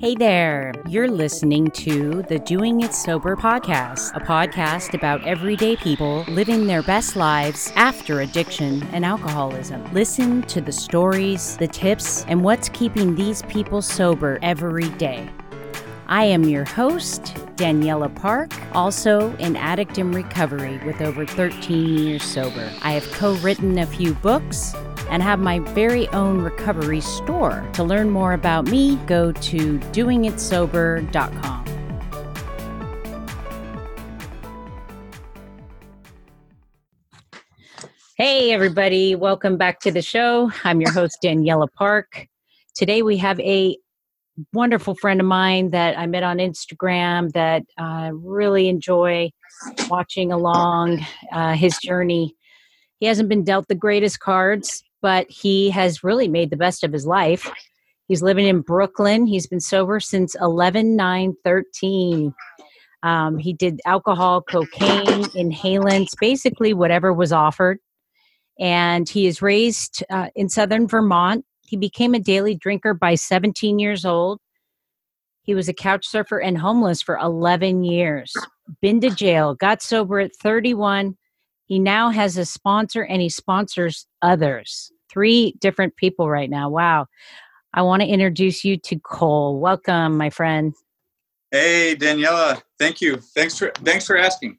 Hey there, you're listening to the Doing It Sober podcast, a podcast about everyday people living their best lives after addiction and alcoholism. Listen to the stories, the tips, and what's keeping these people sober every day. I am your host, Daniela Park, also an addict in recovery with over 13 years sober. I have co written a few books and have my very own recovery store. To learn more about me, go to doingitsober.com. Hey, everybody, welcome back to the show. I'm your host, Daniela Park. Today we have a wonderful friend of mine that I met on Instagram that I uh, really enjoy watching along uh, his journey. He hasn't been dealt the greatest cards, but he has really made the best of his life. He's living in Brooklyn. He's been sober since 11 9 13. Um, he did alcohol, cocaine, inhalants, basically whatever was offered. And he is raised uh, in southern Vermont. He became a daily drinker by 17 years old. He was a couch surfer and homeless for 11 years. Been to jail, got sober at 31, he now has a sponsor and he sponsors others. Three different people right now. Wow. I want to introduce you to Cole. Welcome, my friend. Hey, Daniela. Thank you. Thanks for thanks for asking.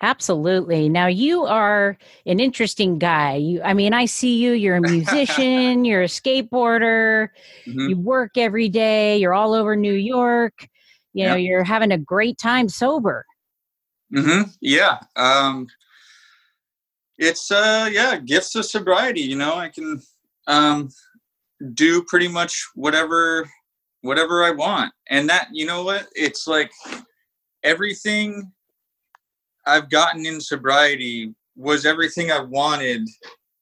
Absolutely. Now you are an interesting guy. You I mean, I see you, you're a musician, you're a skateboarder, mm-hmm. you work every day, you're all over New York. You know, you're having a great time sober. Mhm. Yeah. Um it's uh yeah gifts of sobriety you know i can um do pretty much whatever whatever i want. And that you know what? It's like everything i've gotten in sobriety was everything i wanted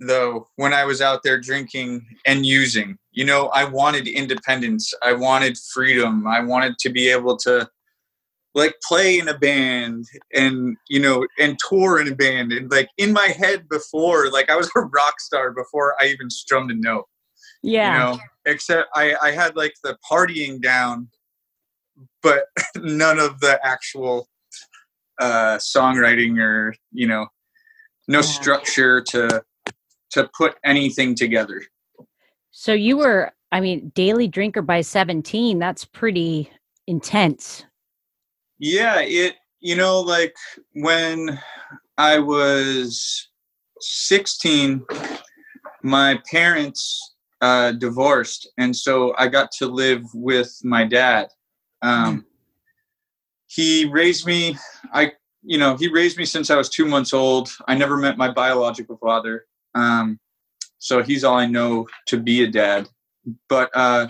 though when i was out there drinking and using. You know i wanted independence. I wanted freedom. I wanted to be able to like play in a band and you know and tour in a band. And like in my head before like i was a rock star before i even strummed a note yeah. you know? Except i i had like the partying down but none of the actual uh songwriting or you know no yeah. structure to to put anything together. So you were i mean daily drinker by 17 that's pretty intense yeah, it you know like when I was 16 my parents uh, divorced and so I got to live with my dad. Um, he raised me I you know, he raised me since I was 2 months old. I never met my biological father. Um, so he's all I know to be a dad. But uh,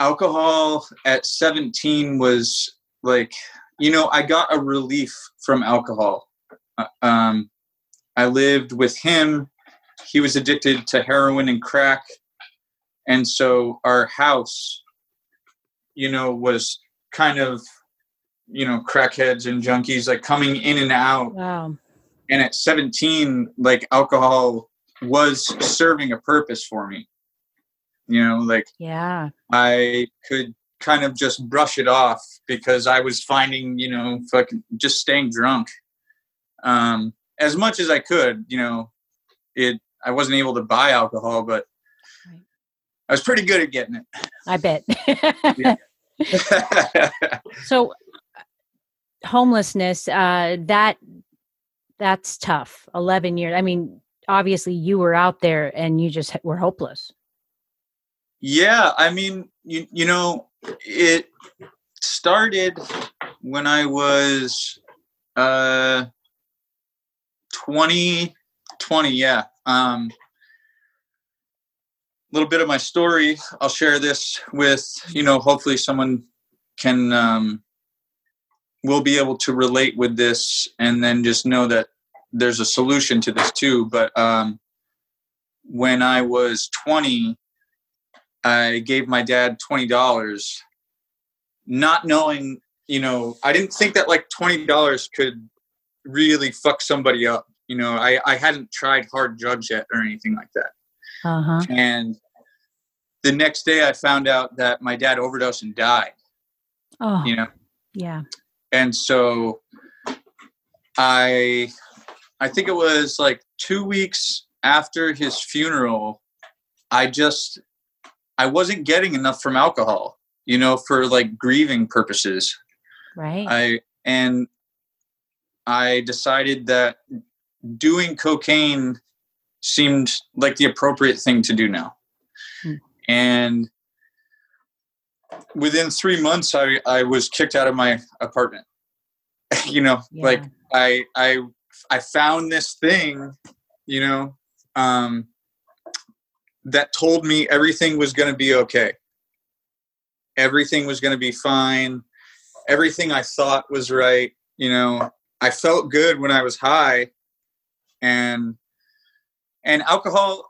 alcohol at 17 was like you know i got a relief from alcohol. Uh, um, i lived with him. He was addicted to heroin and crack. And so our house you know was kind of you know crackheads and junkies like coming in and out. Wow. And at 17 like alcohol was serving a purpose for me. You know like yeah. I could kind of just brush it off because I was finding, you know, fucking just staying drunk. Um, as much as I could, you know, it I wasn't able to buy alcohol, but I was pretty good at getting it. I bet. so homelessness, uh, that that's tough. Eleven years. I mean, obviously you were out there and you just were hopeless. Yeah, I mean, you you know, it started when I was uh 20 20 yeah um a little bit of my story i'll share this with you know hopefully someone can um will be able to relate with this and then just know that there's a solution to this too but um when i was 20 I gave my dad twenty dollars, not knowing, you know, I didn't think that like twenty dollars could really fuck somebody up. You know, I I hadn't tried hard drugs yet or anything like that. Uh-huh. And the next day I found out that my dad overdosed and died. Oh, You know, yeah. and so I I think it was like two weeks after his funeral. I just I wasn't getting enough from alcohol, you know, for like grieving purposes. Right. I and I decided that doing cocaine seemed like the appropriate thing to do now. Hmm. And within three months I, I was kicked out of my apartment. you know, Yeah. like I I I found this thing, you know, um that told me everything was gonna be okay. Everything was gonna be fine. Everything I thought was right, you know. I felt good when I was high and and alcohol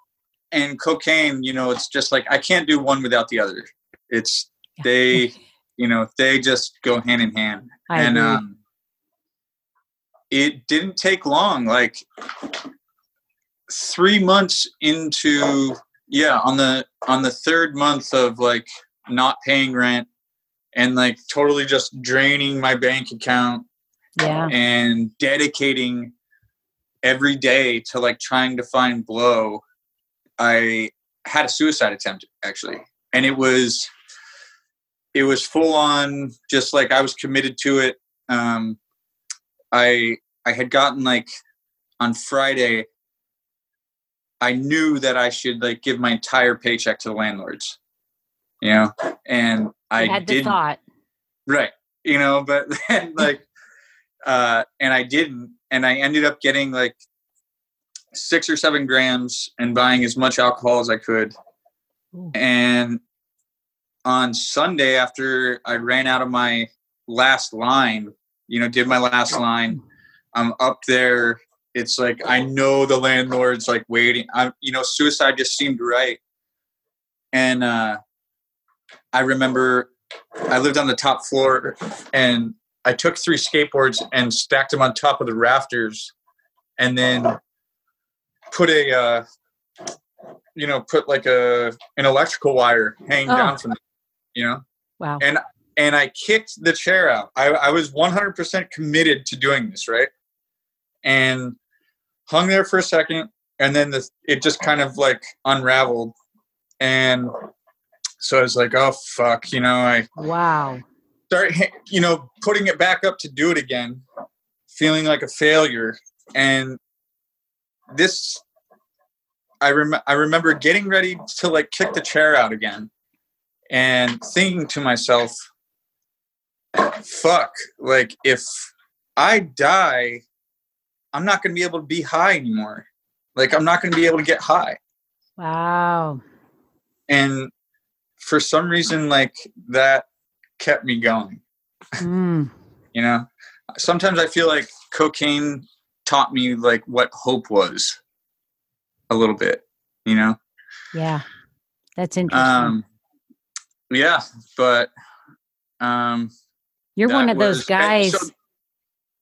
and cocaine, you know, it's just like I can't do one without the other. It's they you know they just go hand in hand I and agree. um it didn't take long like three months into yeah on the on the third month of like not paying rent and like totally just draining my bank account yeah. and dedicating every day to like trying to find blow i had a suicide attempt actually and it was it was full on just like i was committed to it um i i had gotten like on friday i knew that i should like give my entire paycheck to the landlords you know and i You had the didn't thought. right you know but then like uh and i didn't and i ended up getting like six or seven grams and buying as much alcohol as i could Ooh. and on sunday after i ran out of my last line you know did my last line i'm up there it's like i know the landlord's like waiting i'm you know suicide just seemed right and uh i remember i lived on the top floor and i took three skateboards and stacked them on top of the rafters and then put a uh you know put like a an electrical wire hanging Oh. down from it you know Wow. and and I kicked the chair out. I, I was 100% committed to doing this, right? And hung there for a second, and then the, it just kind of like unraveled. And so I was like, oh, fuck, you know, I Wow. start, you know, putting it back up to do it again, feeling like a failure. And this, I, rem- I remember getting ready to like kick the chair out again and thinking to myself, fuck, like if I die, I'm not going to be able to be high anymore. Like I'm not going to be able to get high. Wow. And for some reason, like that kept me going. Mm. You know, sometimes I feel like cocaine taught me like what hope was a little bit, you know? Yeah. That's interesting. Um, yeah, but, um, You're one of those was- and guys. so- Go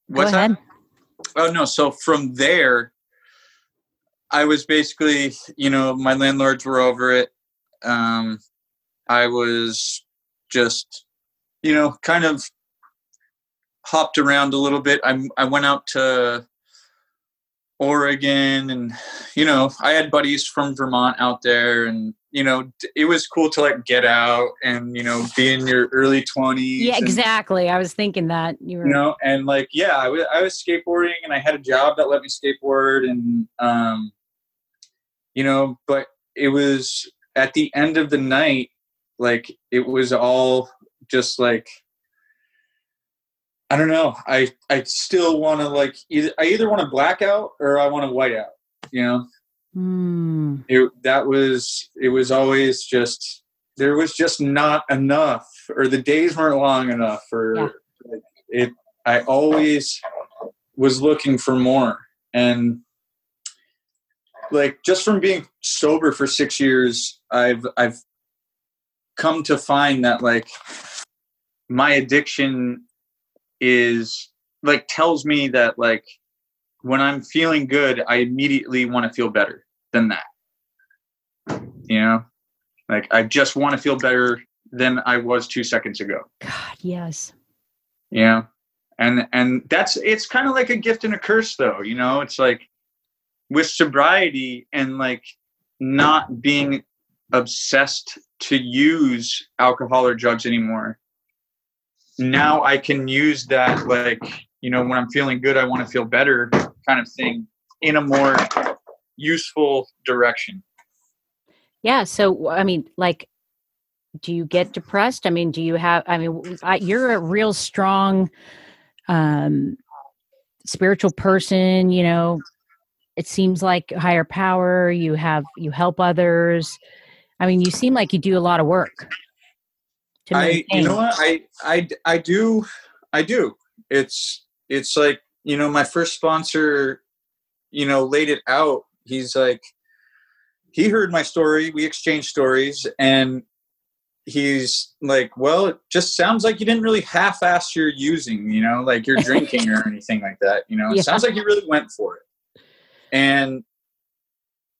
what's that? Oh no! So from there, I was basically, you know, my landlords were over it. Um, I was just, you know, kind of hopped around a little bit. I I went out to Oregon, and you know, I had buddies from Vermont out there, and you know, it was cool to like get out and you know, be in your early twenties. Yeah, exactly. I was thinking that you were. you know and like yeah I wa- I was skateboarding and i had a job that let me skateboard and um you know but it was at the end of the night like it was all just like i don't know i i still want to like either i either want to black out or i want to white out you know Mm. it that was it was always just there was just not enough or the days weren't long enough or Yeah. it i always was looking for more and like just from being sober for 6 years i've i've come to find that like my addiction is like tells me that like when i'm feeling good i immediately want to feel better than that you know Like I just want to feel better than I was two seconds ago. God, yes. Yeah. And and that's it's kind of like a gift and a curse though, you know? It's like with sobriety and like not being obsessed to use alcohol or drugs anymore. Now I can use that like, you know, when I'm feeling good, I want to feel better kind of thing in a more useful direction. Yeah. So, I mean, like, do you get depressed? I mean, do you have, I mean, I, you're a real strong, um, spiritual person, you know, it seems like higher power, you have, you help others. I mean, you seem like you do a lot of work. I, you know what? I, I, I do, I do. It's, it's like, you know, my first sponsor, you know, laid it out. He's like, he heard my story. We exchanged stories, and he's like, "Well, it just sounds like you didn't really half-ass your using, you know, like you're drinking or anything like that. You know, it sounds like you really went for it." And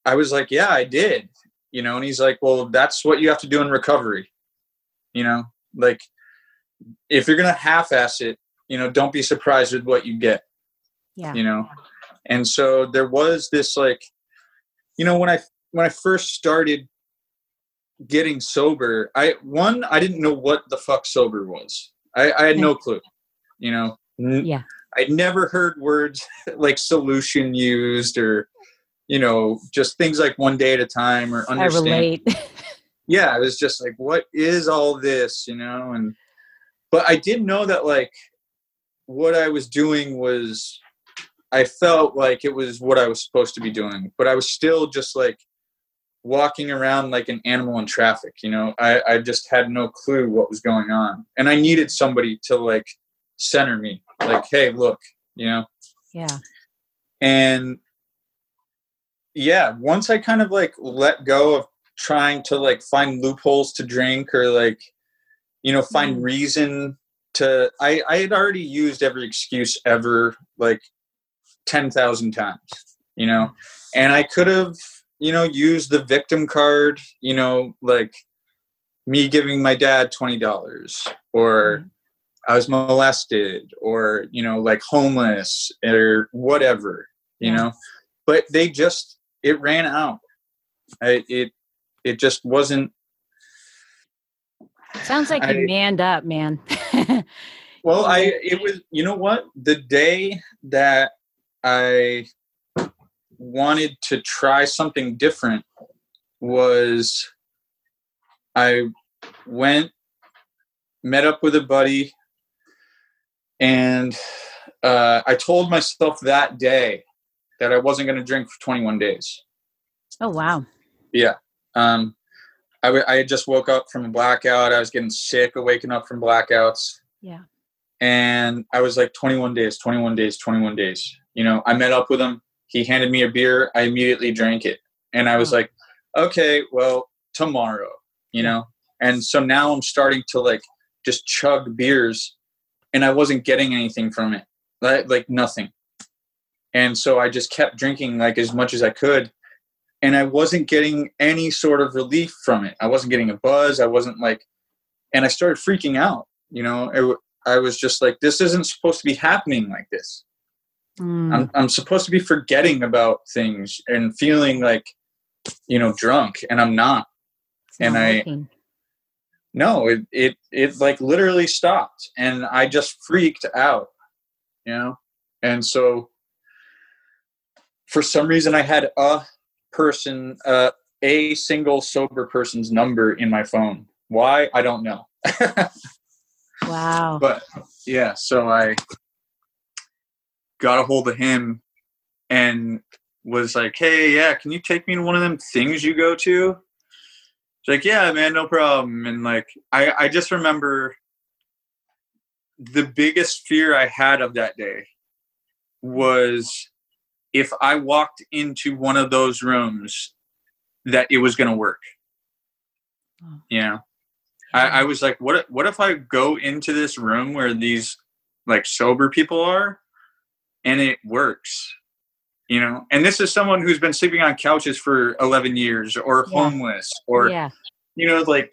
I was like, "Yeah, I did." You know, and he's like, "Well, that's what you have to do in recovery." You know, like if you're gonna half-ass it, you know, don't be surprised with what you get. Yeah. You know, and so there was this like, you know, when I when I first started getting sober, I one I didn't know what the fuck sober was. I, I had no clue. You know. Yeah. I'd never heard words like solution used or you know just things like one day at a time or understand. I relate. yeah, I was just like, what is all this? You know, and but I did know that like what I was doing was I felt like it was what I was supposed to be doing, but I was still just like walking around like an animal in traffic you know? I, I just had no clue what was going on and i needed somebody to like center me like hey look you know? Yeah. And yeah once i kind of like let go of trying to like find loopholes to drink or like you know find mm. reason to i i had already used every excuse ever like 10,000 times you know and i could have you know, used the victim card, you know, like me giving my dad $20 or mm-hmm. I was molested or, you know, like homeless or whatever, you know, but they just, it ran out. I, it, it just wasn't. Sounds like I, you manned up, man. well, I, it was, you know what? The day that I wanted to try something different was I went, met up with a buddy, and uh, I told myself that day that I wasn't going to drink for 21 days. Oh, wow. Yeah. Um, I, w- I had just woke up from a blackout. I was getting sick of waking up from blackouts. Yeah. And I was like, 21 days, 21 days, 21 days. You know, I met up with him. He handed me a beer. I immediately drank it. And I was like, okay, well, tomorrow, you know? And so now I'm starting to like just chug beers and I wasn't getting anything from it, like, like nothing. And so I just kept drinking like as much as I could. And I wasn't getting any sort of relief from it. I wasn't getting a buzz. I wasn't like, and I started freaking out. You know, it, I was just like, this isn't supposed to be happening like this. Mm. I'm I'm supposed to be forgetting about things and feeling like you know drunk and I'm not. It's and not I working. No, it it it like literally stopped and I just freaked out. You know? And so for some reason I had a person uh a single sober person's number in my phone. Why? I don't know. wow. But yeah, so I got a hold of him and was like, "Hey, yeah, can you take me to one of them things you go to?" It's like, "Yeah, man, no problem." And like, I I just remember the biggest fear I had of that day was if I walked into one of those rooms that it was going to work. Oh. You know, I, I was like, what? What if I go into this room where these like sober people are, and it works you know and this is someone who's been sleeping on couches for 11 years or yeah. homeless or yeah. you know, like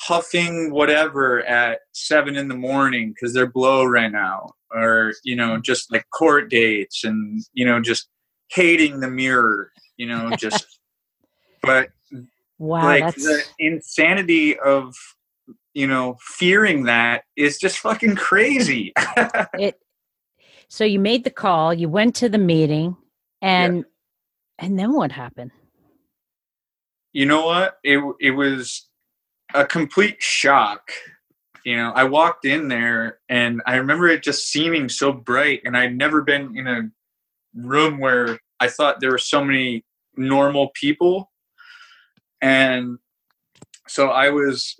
huffing whatever at seven in the morning because they're blow right now, or you know, just like court dates and you know, just hating the mirror, you know, just. but wow, like that's the insanity of you know fearing that is just fucking crazy. it. So you made the call. You went to the meeting, and and then what happened? you know what? It it was a complete shock. You know, I walked in there and I remember it just seeming so bright, and I'd never been in a room where I thought there were so many normal people, and so I was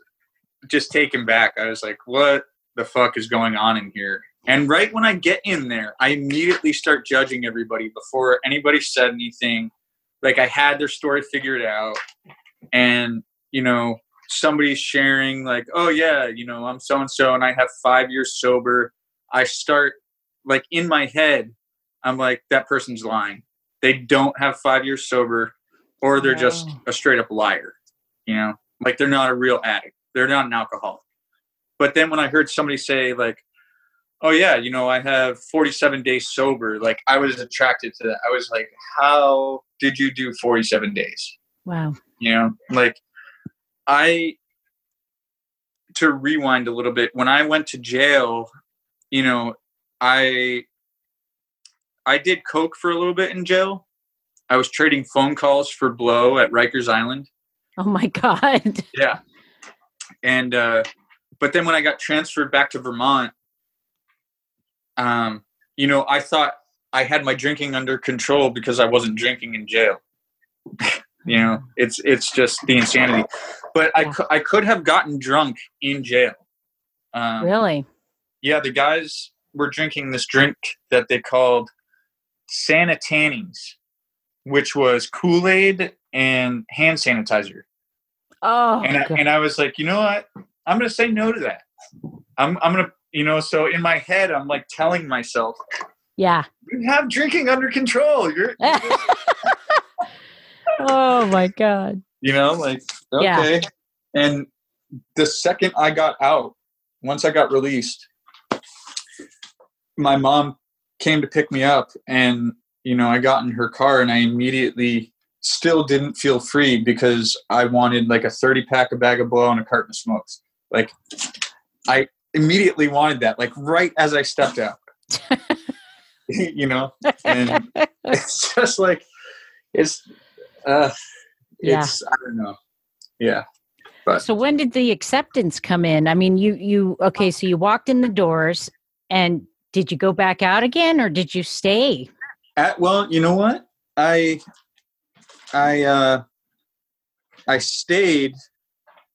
just taken back. I was like, "What the fuck is going on in here?" And right when I get in there, I immediately start judging everybody before anybody said anything. Like I had their story figured out, and you know somebody's sharing like, "Oh yeah, you know I'm so and so, and I have five years sober." I start like in my head, I'm like, "That person's lying. They don't have five years sober, or they're just a straight up liar." You know, like they're not a real addict. They're not an alcoholic. But then when I heard somebody say like, "Oh yeah, you know, I have 47 days sober," like I was attracted to that. I was like, "How did you do 47 days?" Wow. You know, like I to rewind a little bit. When I went to jail, you know, I I did coke for a little bit in jail. I was trading phone calls for blow at Rikers Island. Oh my God. Yeah. And uh but then when I got transferred back to Vermont, um, you know, I thought I had my drinking under control because I wasn't drinking in jail. you know, it's it's just the insanity. But I. I could have gotten drunk in jail. Um, Really? Yeah, the guys were drinking this drink that they called Santa Tannings, which was Kool Aid and hand sanitizer Oh, and I, God. and I was like, you know what? I'm gonna say no to that. I'm I'm gonna you know. So in my head, I'm like telling myself, yeah. you have drinking under control. You're oh my God. you know like Yeah. okay. And the second I got out, once I got released, my mom came to pick me up, and you know I got in her car, and I immediately still didn't feel free because I wanted like a 30 pack, a bag of blow, and a carton of smokes. Like I immediately wanted that, like right as I stepped out. you know, and it's just like it's uh Yeah. it's I don't know. Yeah. But So when did the acceptance come in? I mean, you you okay, so you walked in the doors and did you go back out again or did you stay? At, well, you know what? I I uh I stayed.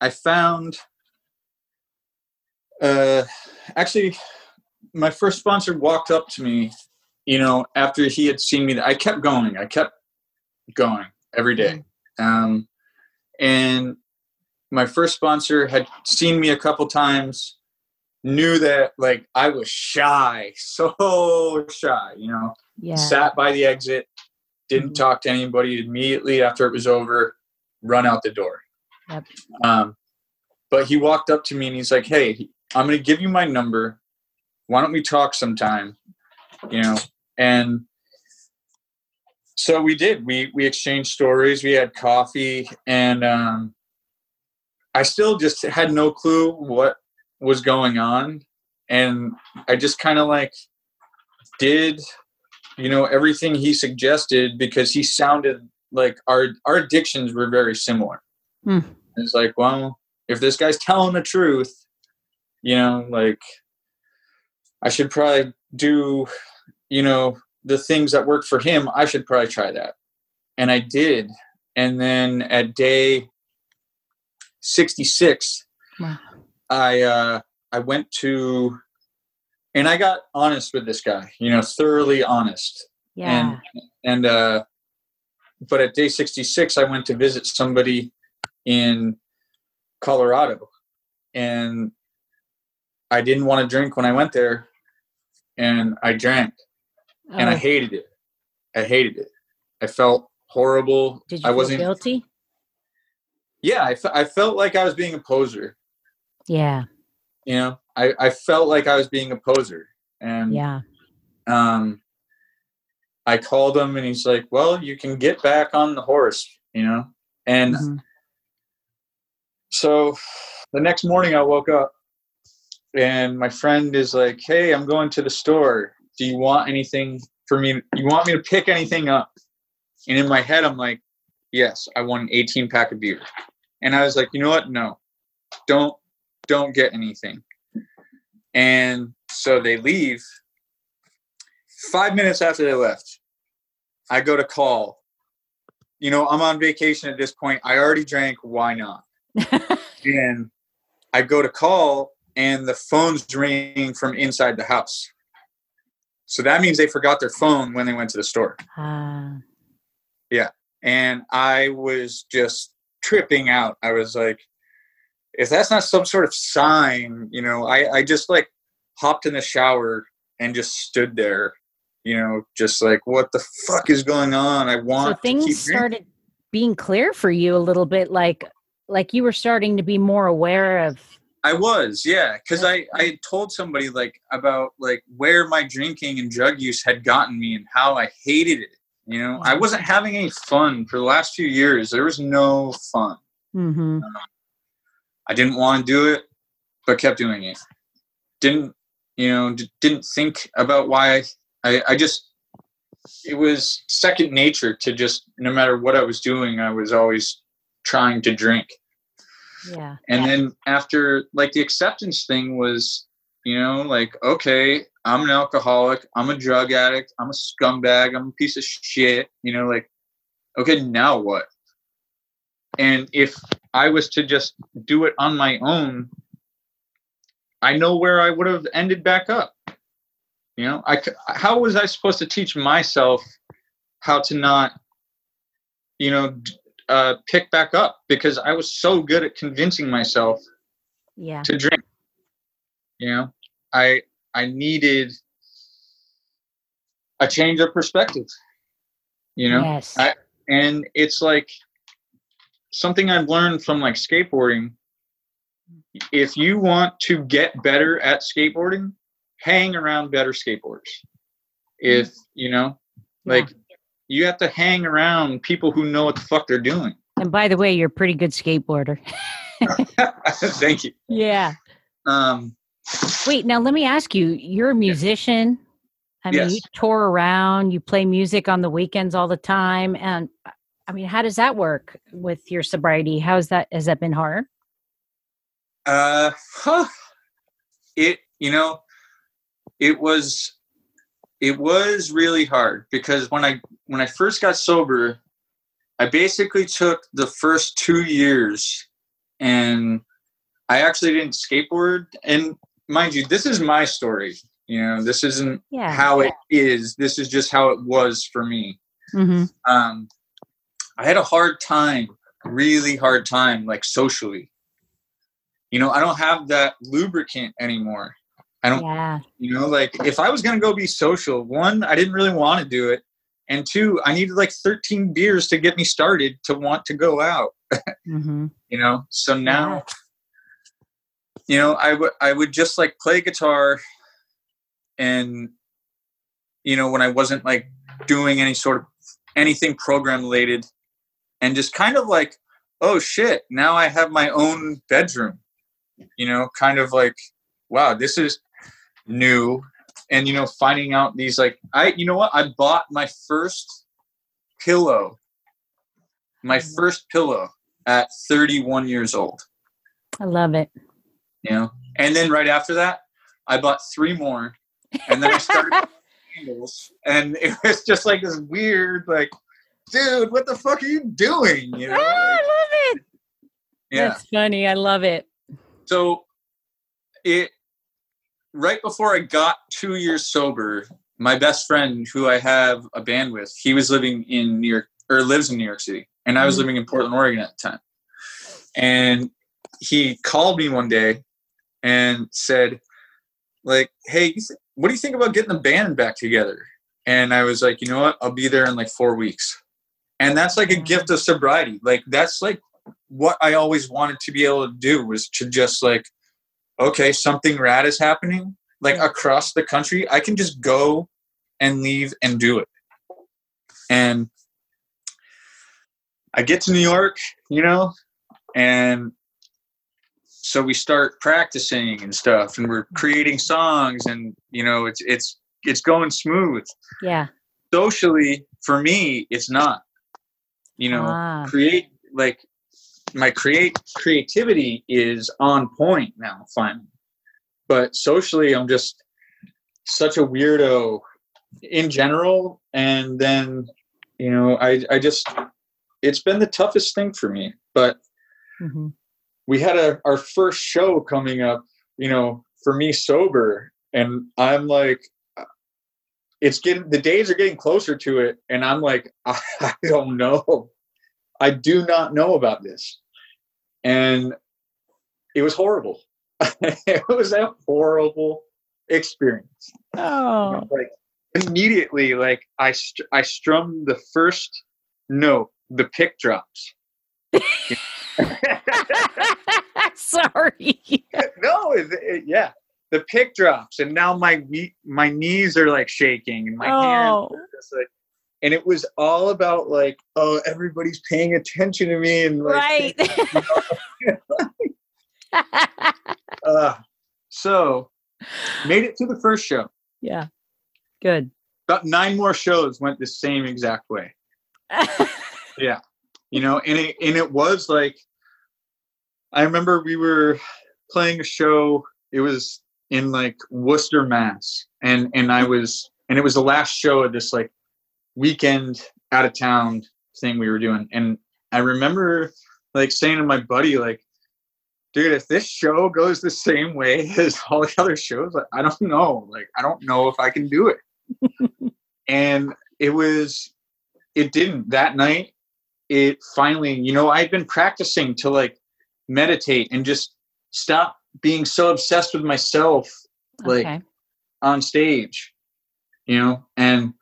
I found uh actually my first sponsor walked up to me, you know, after he had seen me I kept going. I kept going every day. Um and my first sponsor had seen me a couple times, knew that like I was shy, so shy, you know Yeah. sat by the exit, didn't Mhm. talk to anybody immediately after it was over, run out the door. Yep. Um, but he walked up to me and he's like, "Hey, I'm going to give you my number. Why don't we talk sometime?" You know, and so we did. We we exchanged stories. We had coffee, and um, I still just had no clue what was going on, and I just kind of like did you know everything he suggested because he sounded like our our addictions were very similar. Hmm. It's like, well, if this guy's telling the truth, you know, like I should probably do, you know, the things that work for him. I should probably try that, and I did. And then at day sixty six, Wow. I uh, I went to, and I got honest with this guy. You know, thoroughly honest. Yeah. And uh, but at day sixty six, I went to visit somebody in Colorado, and I didn't want to drink when I went there, and I drank, and I Oh, hated it. I hated it. I felt horrible. did you I feel wasn't. guilty? yeah, I I felt like I was being a poser. Yeah. You know, I, I felt like I was being a poser. And Yeah. um, I called him and he's like, well, you can get back on the horse, you know? And Mhm. so the next morning I woke up and my friend is like, hey, I'm going to the store. Do you want anything for me? You want me to pick anything up? And in my head, I'm like, yes, I want an 18 pack of beer. And I was like, you know what? No, don't, don't get anything. And so they leave. Five minutes after they left, I go to call. You know, I'm on vacation at this point. I already drank. Why not? and I go to call, and the phone's ringing from inside the house. So that means they forgot their phone when they went to the store. Ah. Yeah. And I was just tripping out. I was like, if that's not some sort of sign, you know, I, I just like hopped in the shower and just stood there, you know, just like, what the fuck is going on? I want so to keep things started being clear for you a little bit like like you were starting to be more aware of I was, yeah, because I I had told somebody like about like where my drinking and drug use had gotten me and how I hated it. You know, I wasn't having any fun for the last few years. There was no fun. hmm I didn't want to do it, but kept doing it. Didn't you know? D- didn't think about why. I I just it was second nature to just no matter what I was doing, I was always trying to drink. Yeah And then after like the acceptance thing was, you know, like, okay, I'm an alcoholic, I'm a drug addict, I'm a scumbag, I'm a piece of shit, you know, like, okay, now what? And if I was to just do it on my own, I know where I would have ended back up. You know, I how was I supposed to teach myself how to not, you know, uh, pick back up because I was so good at convincing myself yeah to drink. You know, I I needed a change of perspective. You know, yes I- and it's like something I've learned from like skateboarding. If you want to get better at skateboarding, hang around better skateboarders. If you know, like you have to hang around people who know what the fuck they're doing. and by the way you're a pretty good skateboarder Thank you. yeah Um, wait now let me ask you you're a musician i mean you Yes. tour around you play music on the weekends all the time and i mean how does that work with your sobriety how's that has that been hard Uh, huh. It you know, it was it was really hard because when I when I first got sober, I basically took the first two years and I actually didn't skateboard. And mind you, this is my story. You know, this isn't yeah how it is. This is just how it was for me. hmm Um, I had a hard time, really hard time, like socially. You know, I don't have that lubricant anymore. I don't, yeah you know, like if I was going to go be social, one, I didn't really want to do it. And two, I needed like 13 beers to get me started to want to go out, hmm you know? So now, you know, I would, I would just like play guitar and, you know, when I wasn't like doing any sort of anything program related and just kind of like, oh shit, now I have my own bedroom, you know, kind of like, wow, this is new. And, you know, finding out these like, I, you know what? I bought my first pillow, my Mhm. first pillow at 31 years old, i love it you know? And then right after that, I bought three more. And then I started candles. And it was just like this weird, like, dude, what the fuck are you doing? You know? Ah, I love it. yeah. That's funny. I love it. So it right before I got two years sober, my best friend who I have a band with, he was living in New York or lives in New York City. And I was Mhm. living in Portland, Oregon at the time. And he called me one day and said, like, hey, what do you think about getting the band back together? And I was like, you know what? I'll be there in like four weeks. And that's like a gift of sobriety. Like that's like what I always wanted to be able to do was to just like, okay, something rad is happening like across the country. I can just go and leave and do it. And I get to New York, you know, and so we start practicing and stuff and we're creating songs and you know it's it's it's going smooth yeah socially for me it's not you know ah. create like my create creativity is on point now finally. But socially i'm just such a weirdo in general. And then you know i i just it's been the toughest thing for me. But mm-hmm. we had a our first show coming up you know for me sober. And i'm like it's getting the days are getting closer to it. And i'm like i, I don't know. I do not know about this and it was horrible. It was a horrible experience. Oh. Like immediately like i st- i strummed the first note the pick drops. Sorry. No it, it, yeah. The pick drops and now my my knees are like shaking and my oh. hands are just like and it was all about like oh everybody's paying attention to me and like, right. Uh, so made it to the first show. Yeah. Good. About nine more shows went the same exact way. Yeah. You know and it and it was like i remember we were playing a show it was in like Worcester, Mass, and and I was and it was the last show of this like weekend out of town thing we were doing, and I remember like saying to my buddy like, dude, if this show goes the same way as all the other shows, like, I don't know, like I don't know if I can do it, and it was it didn't. That night it finally you know i'd been practicing to like meditate and just stop being so obsessed with myself like okay. on stage you know? And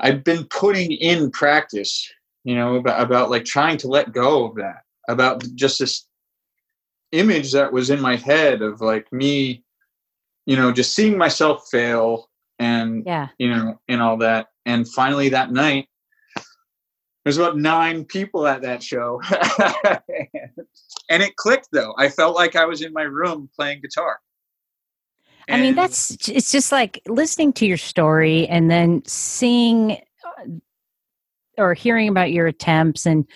i've been putting in practice you know about, about like trying to let go of that about just this image that was in my head of like me you know just seeing myself fail and yeah. you know and all that. And finally that night there's about nine people at that show. And it clicked though. I felt like i was in my room playing guitar and I mean, that's it's just like listening to your story and then seeing uh, or hearing about your attempts and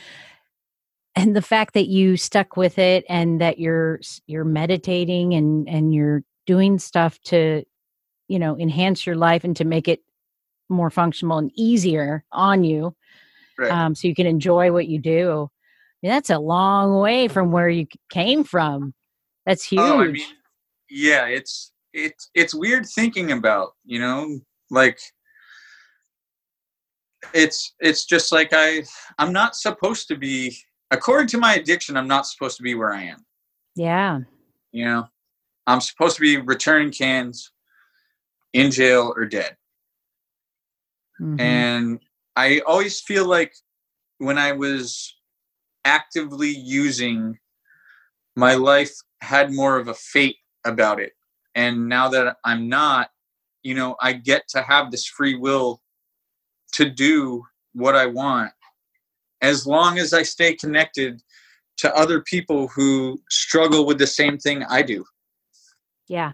and the fact that you stuck with it and that you're you're meditating and and you're doing stuff to you know enhance your life and to make it more functional and easier on you right. um, so you can enjoy what you do. I mean, that's a long way from where you came from. That's huge oh, I mean, yeah it's it's it's weird thinking about you know like it's it's just like i i'm not supposed to be according to my addiction i'm not supposed to be where i am yeah you know i'm supposed to be returning cans in jail or dead mm-hmm. and I always feel like when I was actively using, my life had more of a fate about it. And now that I'm not, you know, I get to have this free will to do what I want as long as I stay connected to other people who struggle with the same thing I do. Yeah.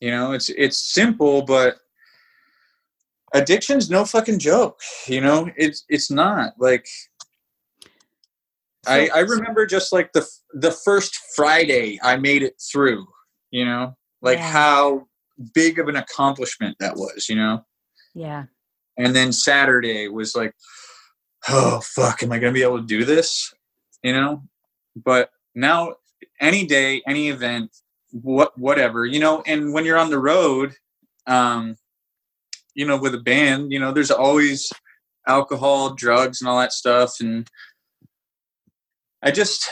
You know, it's it's simple, but addiction's no fucking joke you know it's it's not like I, I remember just like the the first Friday I made it through, you know, like yeah. how big of an accomplishment that was, you know. Yeah. And then Saturday was like, oh fuck, am I gonna be able to do this? You know. But now, any day, any event, what whatever, you know. And when you're on the road, um, you know, with a band, you know, there's always alcohol, drugs, and all that stuff. And I just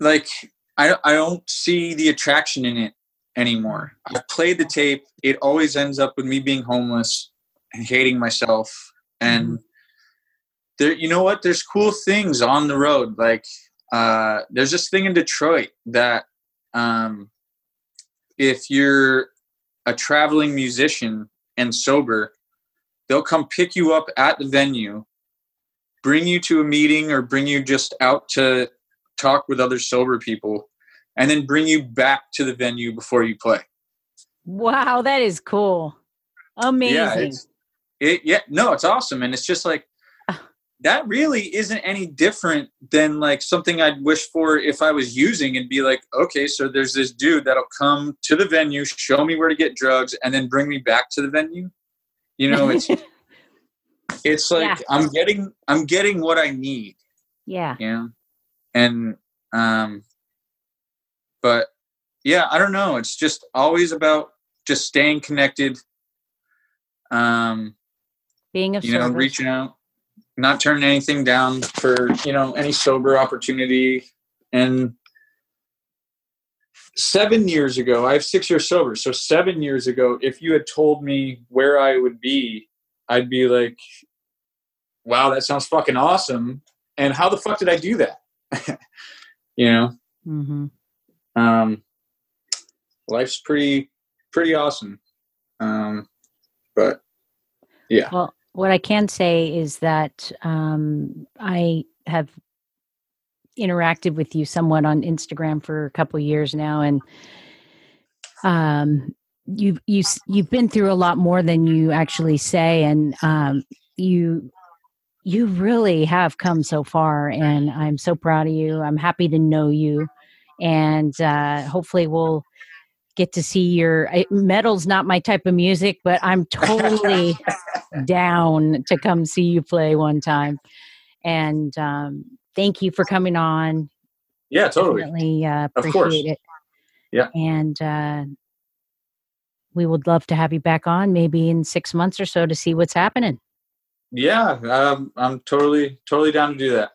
like I I don't see the attraction in it anymore. I've played the tape. It always ends up with me being homeless and hating myself. And mm-hmm. there you know what there's cool things on the road like uh there's this thing in detroit that um if you're a traveling musician and sober they'll come pick you up at the venue bring you to a meeting or bring you just out to talk with other sober people and then bring you back to the venue before you play wow that is cool amazing yeah, it yeah no it's awesome and it's just like that really isn't any different than like something I'd wish for if I was using and be like, okay, so there's this dude that'll come to the venue, show me where to get drugs, and then bring me back to the venue. You know, it's it's like yeah. I'm getting I'm getting what I need. Yeah. Yeah. And um but yeah, I don't know. It's just always about just staying connected. Um being of you know, reaching out not turning anything down for you know any sober opportunity and seven years ago i have six years sober so seven years ago if you had told me where i would be i'd be like wow that sounds fucking awesome and how the fuck did i do that you know mm-hmm. Um life's pretty pretty awesome. Um but yeah. Well what I can say is that um, I have interacted with you somewhat on Instagram for a couple years now, and um, you've you you've been through a lot more than you actually say, and um, you you really have come so far, and I'm so proud of you. I'm happy to know you, and uh, hopefully we'll get to see your metal's not my type of music but i'm totally down to come see you play one time. And um, thank you for coming on. Yeah totally. Definitely, uh, appreciate it. Yeah. And uh, we would love to have you back on maybe in six months or so to see what's happening. Yeah um, i'm totally totally down to do that